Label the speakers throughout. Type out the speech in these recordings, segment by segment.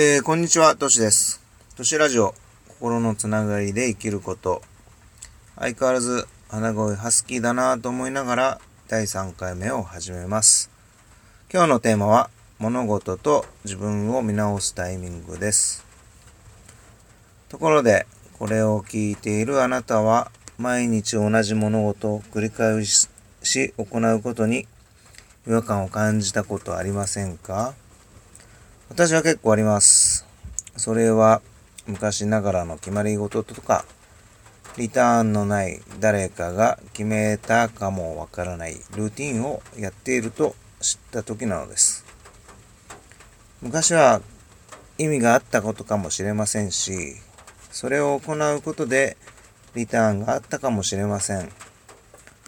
Speaker 1: えー、こんにちは、としです。としラジオ、心のつながりで生きること。相変わらず、鼻声ハスキーだなと思いながら、第3回目を始めます。今日のテーマは、物事と自分を見直すタイミングです。ところで、これを聞いているあなたは、毎日同じ物事を繰り返し行うことに違和感を感じたことありませんか？私は結構あります。それは昔ながらの決まり事とか、リターンのない誰かが決めたかもわからないルーティンをやっていると知った時なのです。昔は意味があったことかもしれませんし、それを行うことでリターンがあったかもしれません。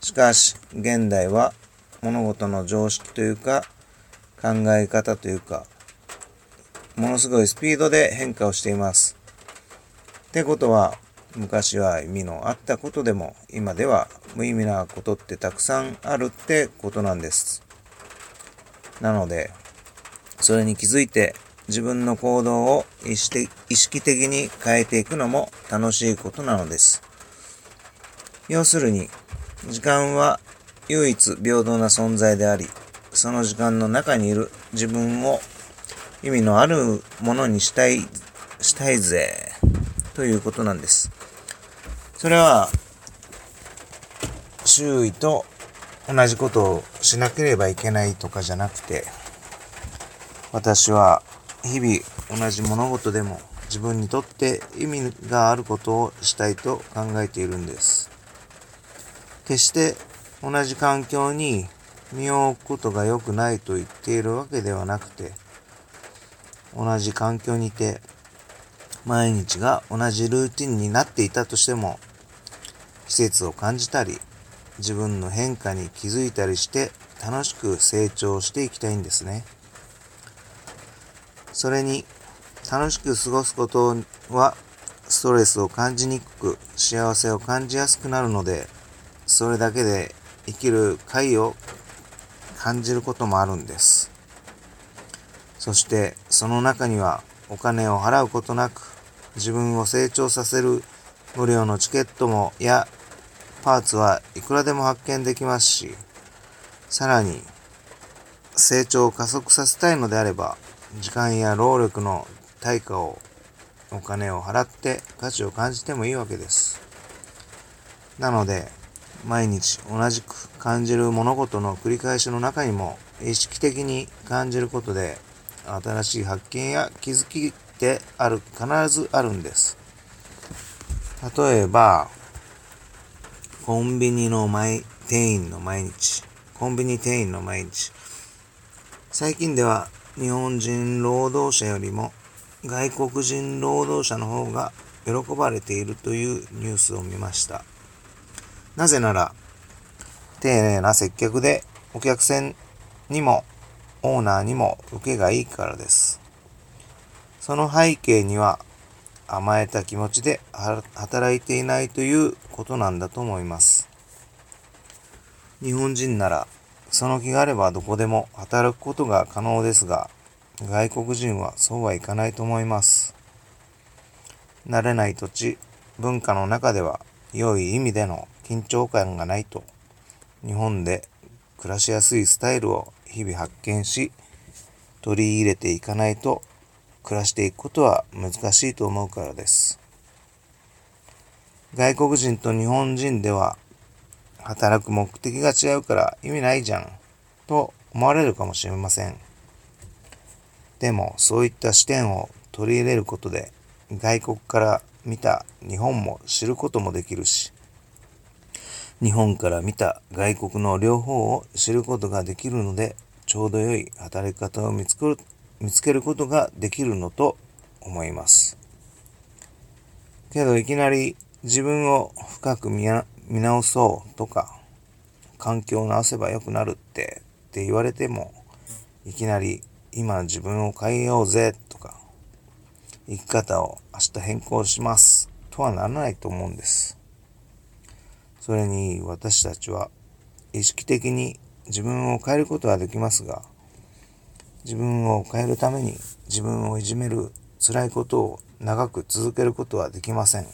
Speaker 1: しかし、現代は物事の常識というか、考え方というか、ものすごいスピードで変化をしています。ってことは、昔は意味のあったことでも、今では無意味なことってたくさんあるってことなんです。なので、それに気づいて自分の行動を意識的に変えていくのも楽しいことなのです。要するに、時間は唯一平等な存在であり、その時間の中にいる自分を意味のあるものにしたい、したいぜ、ということなんです。それは、周囲と同じことをしなければいけないとかじゃなくて、私は日々同じ物事でも自分にとって意味があることをしたいと考えているんです。決して同じ環境に身を置くことが良くないと言っているわけではなくて、同じ環境にいて、毎日が同じルーティンになっていたとしても、季節を感じたり、自分の変化に気づいたりして楽しく成長していきたいんですね。それに、楽しく過ごすことは、ストレスを感じにくく、幸せを感じやすくなるので、それだけで生きる快を感じることもあるんです。そしてその中にはお金を払うことなく自分を成長させる無料のチケットもやパーツはいくらでも発見できますし、さらに成長を加速させたいのであれば、時間や労力の対価をお金を払って価値を感じてもいいわけです。なので、毎日同じく感じる物事の繰り返しの中にも意識的に感じることで新しい発見や気づきってある、必ずあるんです。例えば、コンビニの前、店員の毎日。コンビニ店員の毎日。最近では日本人労働者よりも外国人労働者の方が喜ばれているというニュースを見ました。なぜなら、丁寧な接客でお客さんにもオーナーにも受けがいいからです。その背景には甘えた気持ちで働いていないということなんだと思います。日本人ならその気があればどこでも働くことが可能ですが、外国人はそうはいかないと思います。慣れない土地、文化の中では良い意味での緊張感がないと、日本で暮らしやすいスタイルを日々発見し、取り入れていかないと暮らしていくことは難しいと思うからです。外国人と日本人では働く目的が違うから意味ないじゃんと思われるかもしれません。でもそういった視点を取り入れることで外国から見た日本も知ることもできるし、日本から見た外国の両方を知ることができるので、ちょうど良い働き方を見つける見つけることができるのと思います。けどいきなり自分を深く見直そうとか、環境を直せば良くなるってって言われても、いきなり今自分を変えようぜとか、生き方を明日変更しますとはならないと思うんです。それに私たちは意識的に自分を変えることはできますが、自分を変えるために自分をいじめる辛いことを長く続けることはできません。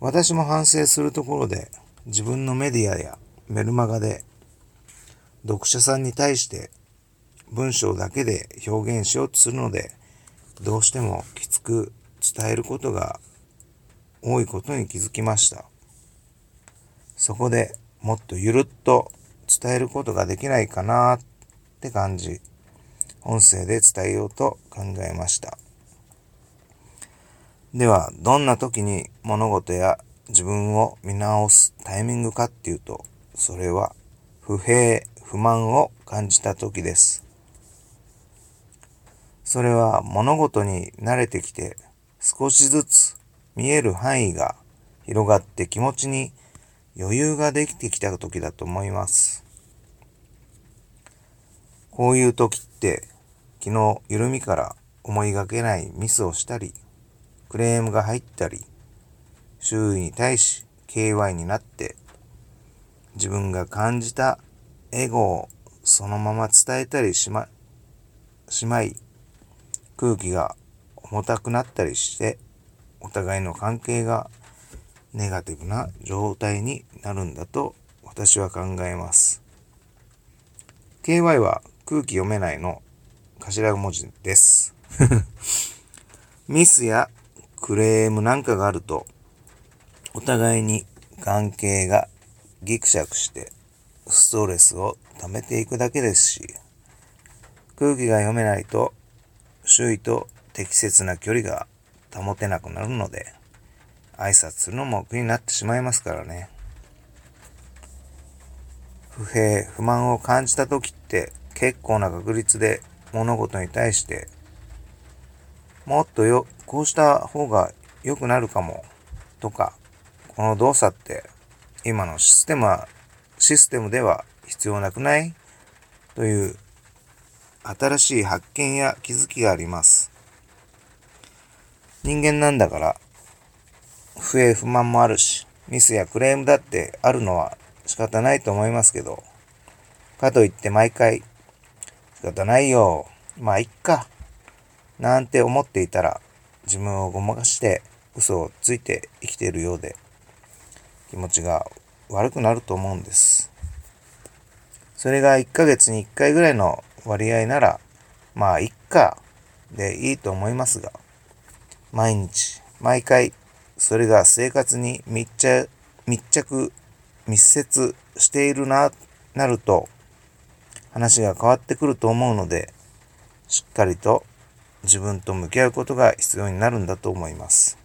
Speaker 1: 私も反省するところで自分のメディアやメルマガで読者さんに対して文章だけで表現しようとするのでどうしてもきつく伝えることが多いことに気づきました。そこでもっとゆるっと伝えることができないかなって感じ、音声で伝えようと考えました。では、どんな時に物事や自分を見直すタイミングかっていうと、それは不平、不満を感じた時です。それは物事に慣れてきて少しずつ見える範囲が広がって気持ちに余裕ができてきた時だと思います。こういう時って、昨日緩みから思いがけないミスをしたり、クレームが入ったり、周囲に対し KY になって、自分が感じたエゴをそのまま伝えたりしま、しまい、空気が重たくなったりして、お互いの関係がネガティブな状態になるんだと私は考えます。KY は空気読めないの頭文字です。ミスやクレームなんかがあると、お互いに関係がギクシャクしてストレスを溜めていくだけですし、空気が読めないと周囲と適切な距離が保てなくなるので、挨拶するのも苦になってしまいますからね。不平、不満を感じた時って結構な確率で物事に対して、もっとよ、こうした方が良くなるかも、とか、この動作って今のシステムは、システムでは必要なくない？という新しい発見や気づきがあります。人間なんだから不平不満もあるし、ミスやクレームだってあるのは仕方ないと思いますけど、かといって毎回、仕方ないよ、まあいっか、なんて思っていたら、自分をごまかして嘘をついて生きているようで、気持ちが悪くなると思うんです。それが1ヶ月に1回ぐらいの割合なら、まあいっか、でいいと思いますが、毎日、毎回、それが生活に密着、密着、密接しているな、なると、話が変わってくると思うので、しっかりと自分と向き合うことが必要になるんだと思います。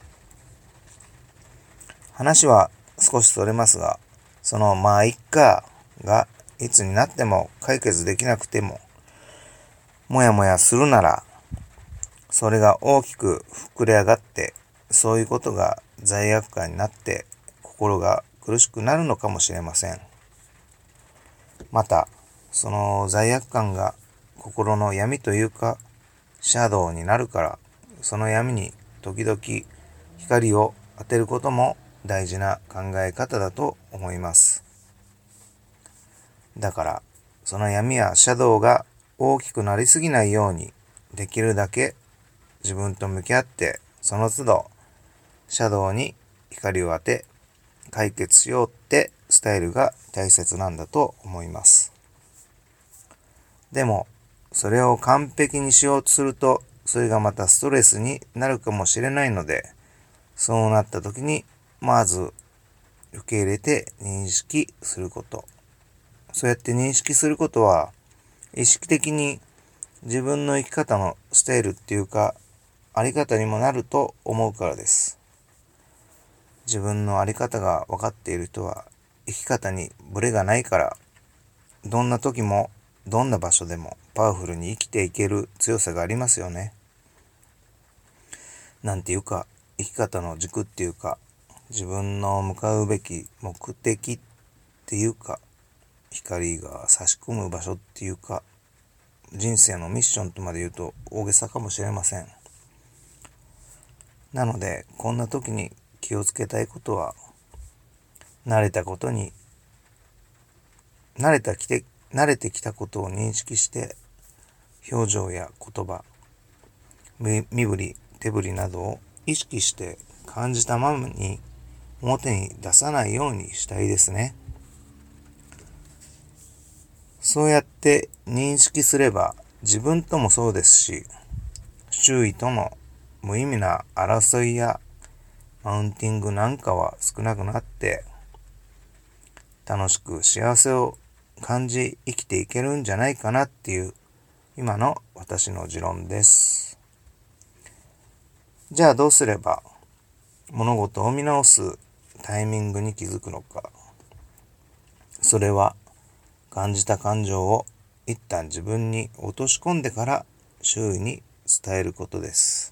Speaker 1: 話は少しそれますが、そのまあいっかがいつになっても解決できなくても、もやもやするなら、それが大きく膨れ上がってそういうことが罪悪感になって心が苦しくなるのかもしれません。また、その罪悪感が心の闇というか、シャドウになるから、その闇に時々光を当てることも大事な考え方だと思います。だから、その闇やシャドウが大きくなりすぎないように、できるだけ自分と向き合って、その都度シャドウに光を当て解決しようってスタイルが大切なんだと思います。でも、それを完璧にしようとすると、それがまたストレスになるかもしれないので、そうなった時に、まず受け入れて認識すること。そうやって認識することは、意識的に自分の生き方のスタイルっていうか、あり方にもなると思うからです。自分の在り方が分かっている人は生き方にブレがないからどんな時もどんな場所でもパワフルに生きていける強さがありますよね。なんていうか生き方の軸っていうか自分の向かうべき目的っていうか光が差し込む場所っていうか人生のミッションとまで言うと大げさかもしれません。なのでこんな時に気をつけたいことは、慣れたことに、慣れたきて、慣れてきたことを認識して表情や言葉身振り手振りなどを意識して感じたままに表に出さないようにしたいですね。そうやって認識すれば自分ともそうですし、周囲との無意味な争いやマウンティングなんかは少なくなって、楽しく幸せを感じ生きていけるんじゃないかなっていう今の私の持論です。じゃあどうすれば物事を見直すタイミングに気づくのか。それは感じた感情を一旦自分に落とし込んでから周囲に伝えることです。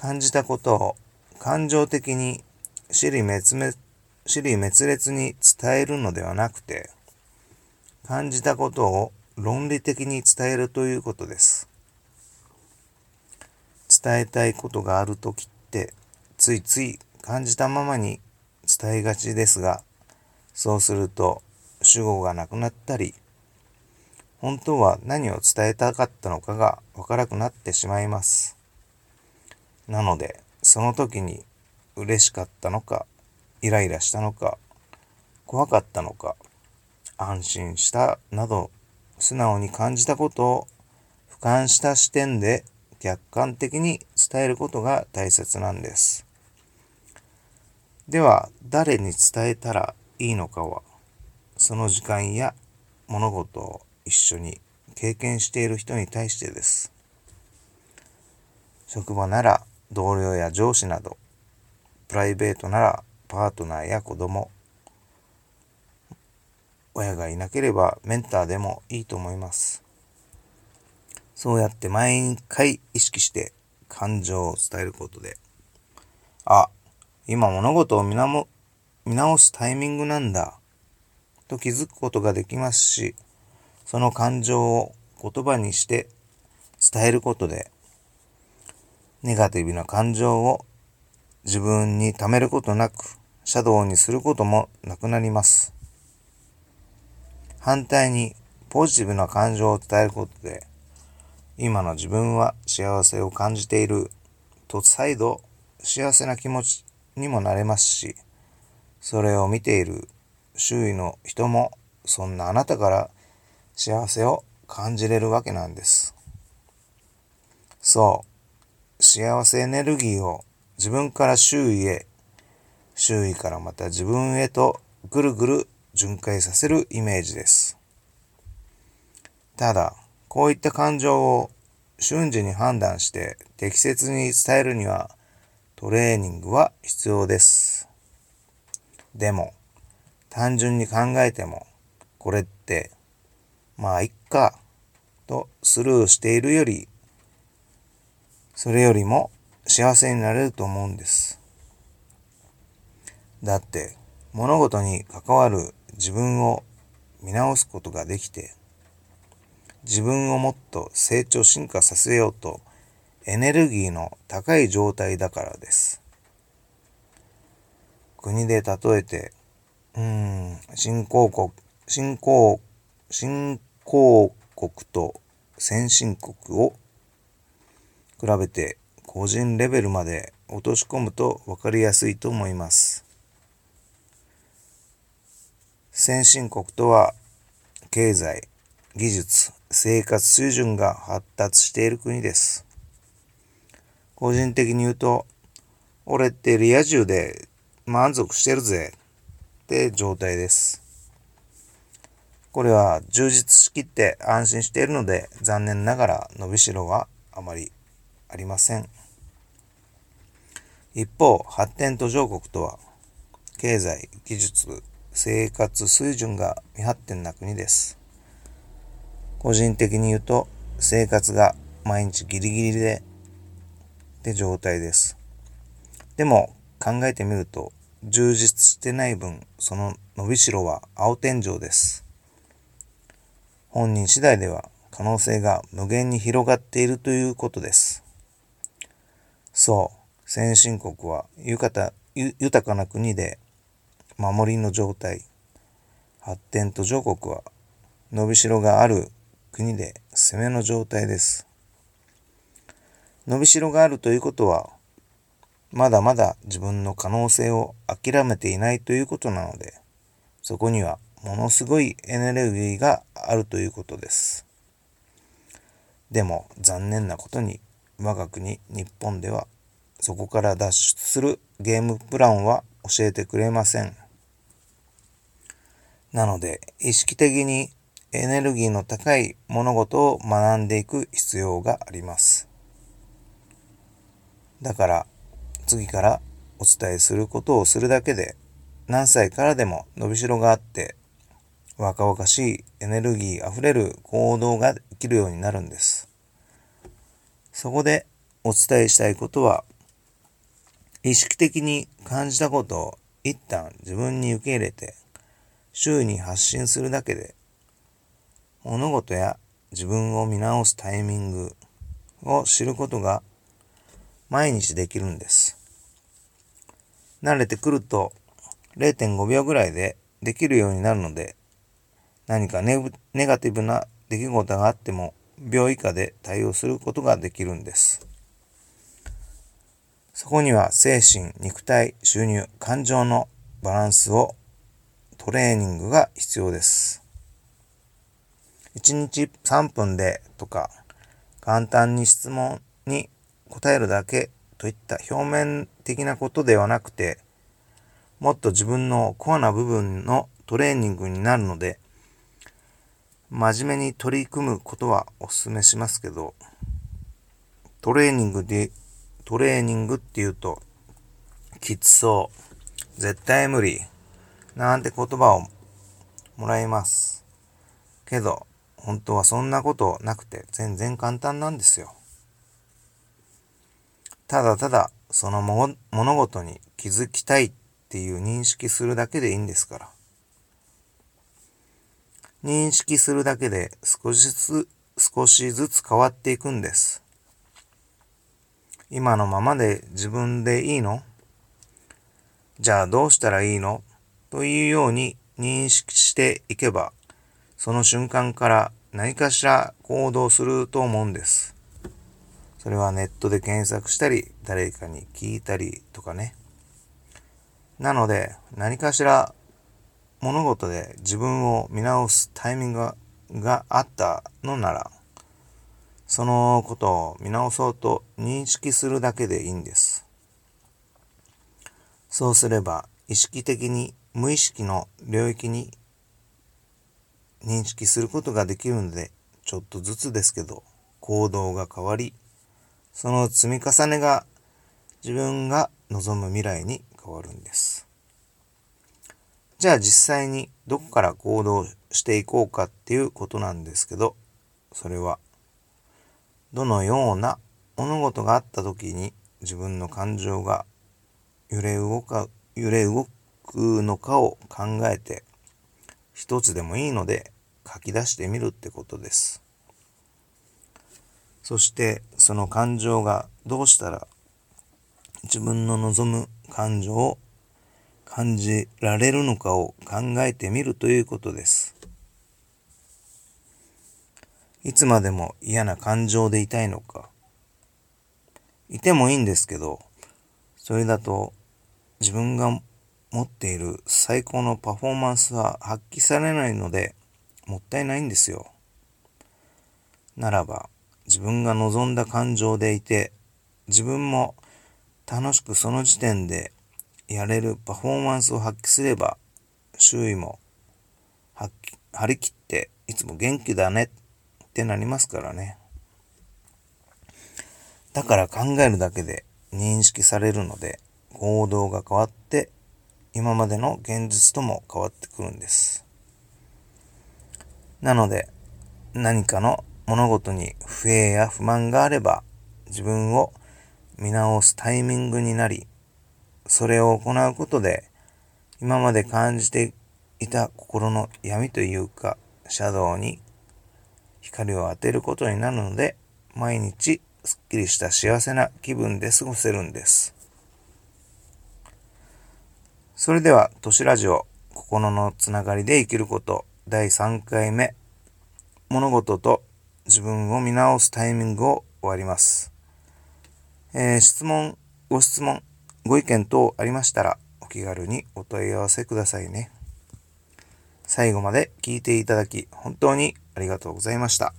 Speaker 1: 感じたことを感情的に死理滅滅死理滅裂に伝えるのではなくて、感じたことを論理的に伝えるということです。伝えたいことがあるときって、ついつい感じたままに伝えがちですが、そうすると主語がなくなったり、本当は何を伝えたかったのかがわからなくなってしまいます。なので、その時に嬉しかったのか、イライラしたのか、怖かったのか、安心したなど、素直に感じたことを俯瞰した視点で客観的に伝えることが大切なんです。では、誰に伝えたらいいのかは、その時間や物事を一緒に経験している人に対してです。職場なら同僚や上司など、プライベートならパートナーや子供、親がいなければメンターでもいいと思います。そうやって毎回意識して感情を伝えることで、あ、今物事を見直すタイミングなんだ。と気づくことができますし、その感情を言葉にして伝えることで、ネガティブな感情を自分に溜めることなく、シャドウにすることもなくなります。反対に、ポジティブな感情を伝えることで、今の自分は幸せを感じていると再度幸せな気持ちにもなれますし、それを見ている周囲の人もそんなあなたから幸せを感じれるわけなんです。そう。幸せエネルギーを自分から周囲へ、周囲からまた自分へとぐるぐる巡回させるイメージです。ただ、こういった感情を瞬時に判断して適切に伝えるにはトレーニングは必要です。でも、単純に考えても、これって、まあ、いっか、とスルーしているより、それよりも幸せになれると思うんです。だって、物事に関わる自分を見直すことができて、自分をもっと成長進化させようとエネルギーの高い状態だからです。国で例えてうん、新興国、新興、新興国と先進国を比べて個人レベルまで落とし込むと分かりやすいと思います。先進国とは経済、技術、生活水準が発達している国です。個人的に言うと、俺ってリア充で満足してるぜって状態です。これは充実しきって安心しているので残念ながら伸びしろはあまりありません。一方、発展途上国とは経済、技術、生活水準が未発展な国です。個人的に言うと生活が毎日ギリギリでって状態です。でも考えてみると充実してない分、その伸びしろは青天井です。本人次第では可能性が無限に広がっているということです。そう、先進国は豊かな国で守りの状態。発展途上国は伸びしろがある国で攻めの状態です。伸びしろがあるということは、まだまだ自分の可能性を諦めていないということなので、そこにはものすごいエネルギーがあるということです。でも残念なことに我が国日本ではそこから脱出するゲームプランは教えてくれません。なので意識的にエネルギーの高い物事を学んでいく必要があります。だから次からお伝えすることをするだけで何歳からでも伸びしろがあって若々しいエネルギーあふれる行動ができるようになるんです。そこでお伝えしたいことは意識的に感じたことを一旦自分に受け入れて周囲に発信するだけで物事や自分を見直すタイミングを知ることが毎日できるんです。慣れてくると0.5秒ぐらいでできるようになるので何かネガティブな出来事があっても秒以下で対応することができるんです。そこには精神、肉体、収入、感情のバランスをトレーニングが必要です。1日3分でとか簡単に質問に答えるだけといった表面的なことではなくてもっと自分のコアな部分のトレーニングになるので真面目に取り組むことはお勧めしますけどトレーニングでトレーニングって言うときつそう絶対無理なんて言葉をもらいますけど本当はそんなことなくて全然簡単なんですよ。ただただその物事に気づきたいっていう認識するだけでいいんですから。認識するだけで少しずつ、少しずつ変わっていくんです。今のままで自分でいいの？じゃあどうしたらいいの？というように認識していけばその瞬間から何かしら行動すると思うんです。それはネットで検索したり、誰かに聞いたりとかね。なので、何かしら物事で自分を見直すタイミングがあったのなら、そのことを見直そうと認識するだけでいいんです。そうすれば意識的に無意識の領域に認識することができるので、ちょっとずつですけど、行動が変わり、その積み重ねが自分が望む未来に変わるんです。じゃあ実際にどこから行動していこうかっていうことなんですけど、それは、どのような物事があった時に自分の感情が揺れ動か、揺れ動くのかを考えて一つでもいいので書き出してみるってことです。そしてその感情がどうしたら自分の望む感情を感じられるのかを考えてみるということです。いつまでも嫌な感情でいたいのか。いてもいいんですけど、それだと自分が持っている最高のパフォーマンスは発揮されないのでもったいないんですよ。ならば自分が望んだ感情でいて自分も楽しくその時点でやれるパフォーマンスを発揮すれば周囲も張り切っていつも元気だねってなりますからね。だから考えるだけで認識されるので行動が変わって今までの現実とも変わってくるんです。なので、何かの物事に不平や不満があれば、自分を見直すタイミングになり、それを行うことで、今まで感じていた心の闇というか、シャドウに光を当てることになるので、毎日すっきりした幸せな気分で過ごせるんです。それでは、都市ラジオ心のつながりで生きること第3回目物事と自分を見直すタイミングを終わります。えー、質問、ご質問、ご意見等ありましたらお気軽にお問い合わせくださいね。最後まで聞いていただき本当にありがとうございました。